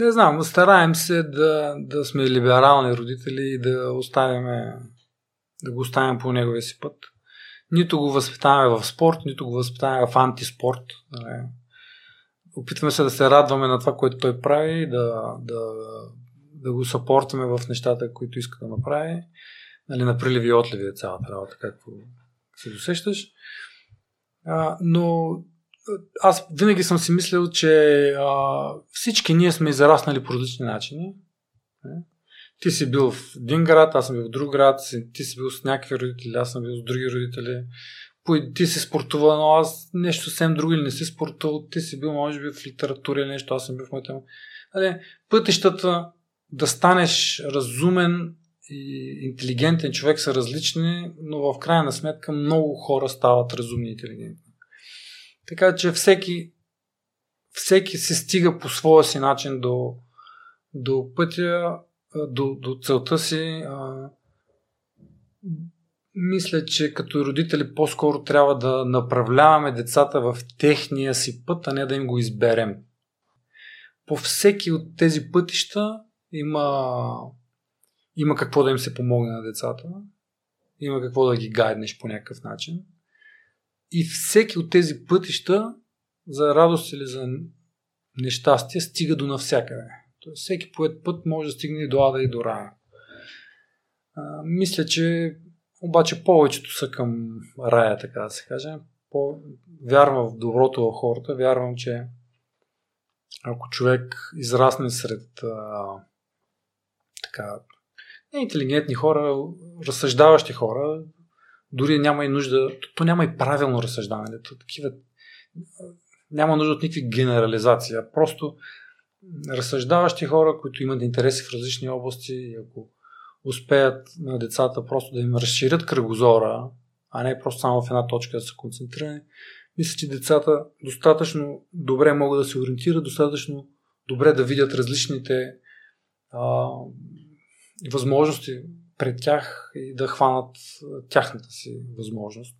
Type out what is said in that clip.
Не знам, стараем се да, да сме либерални родители и да оставим да го оставим по неговия си път. Нито го възпитаваме в спорт, нито го възпитаваме в антиспорт. Нали. Опитваме се да се радваме на това, което той прави, да, да, да го съпортваме в нещата, които иска да направи. Нали, на приливи и отливи е цялата работа, както се досещаш. А, но аз винаги съм си мислил, че а, всички ние сме израснали по различни начини. Ти си бил в един град, аз съм бил в друг град, ти си бил с някакви родители, аз съм бил с други родители. Ти си спортувал, но аз нещо съвсем друго или не си спортувал, ти си бил може би в литература или нещо, аз съм бил в моята... Нали, пътищата да станеш разумен и интелигентен човек са различни, но в крайна сметка много хора стават разумни и интелигентни. Така че всеки, всеки се стига по своя си начин до, до пътя, до, до целта си. Мисля, че като родители по-скоро трябва да направляваме децата в техния си път, а не да им го изберем. По всеки от тези пътища има, има какво да им се помогне на децата, има какво да ги гайднеш по някакъв начин. И всеки от тези пътища, за радост или за нещастие, стига до навсякъде. Тоест, всеки поет път може да стигне и до Ада и до Рая. Мисля, че обаче повечето са към рая, така да се каже. По... Вярвам в доброто в хората, вярвам, че ако човек израсне сред а, така, интелигентни хора, разсъждаващи хора, дори няма и нужда, то няма и правилно разсъждаване. То, такива, няма нужда от никакви генерализации. Просто разсъждаващи хора, които имат интереси в различни области ако успеят на децата просто да им разширят кръгозора, а не просто само в една точка да се концентрирани, мисля, че децата достатъчно добре могат да се ориентират, достатъчно добре да видят различните а, възможности пред тях и да хванат тяхната си възможност.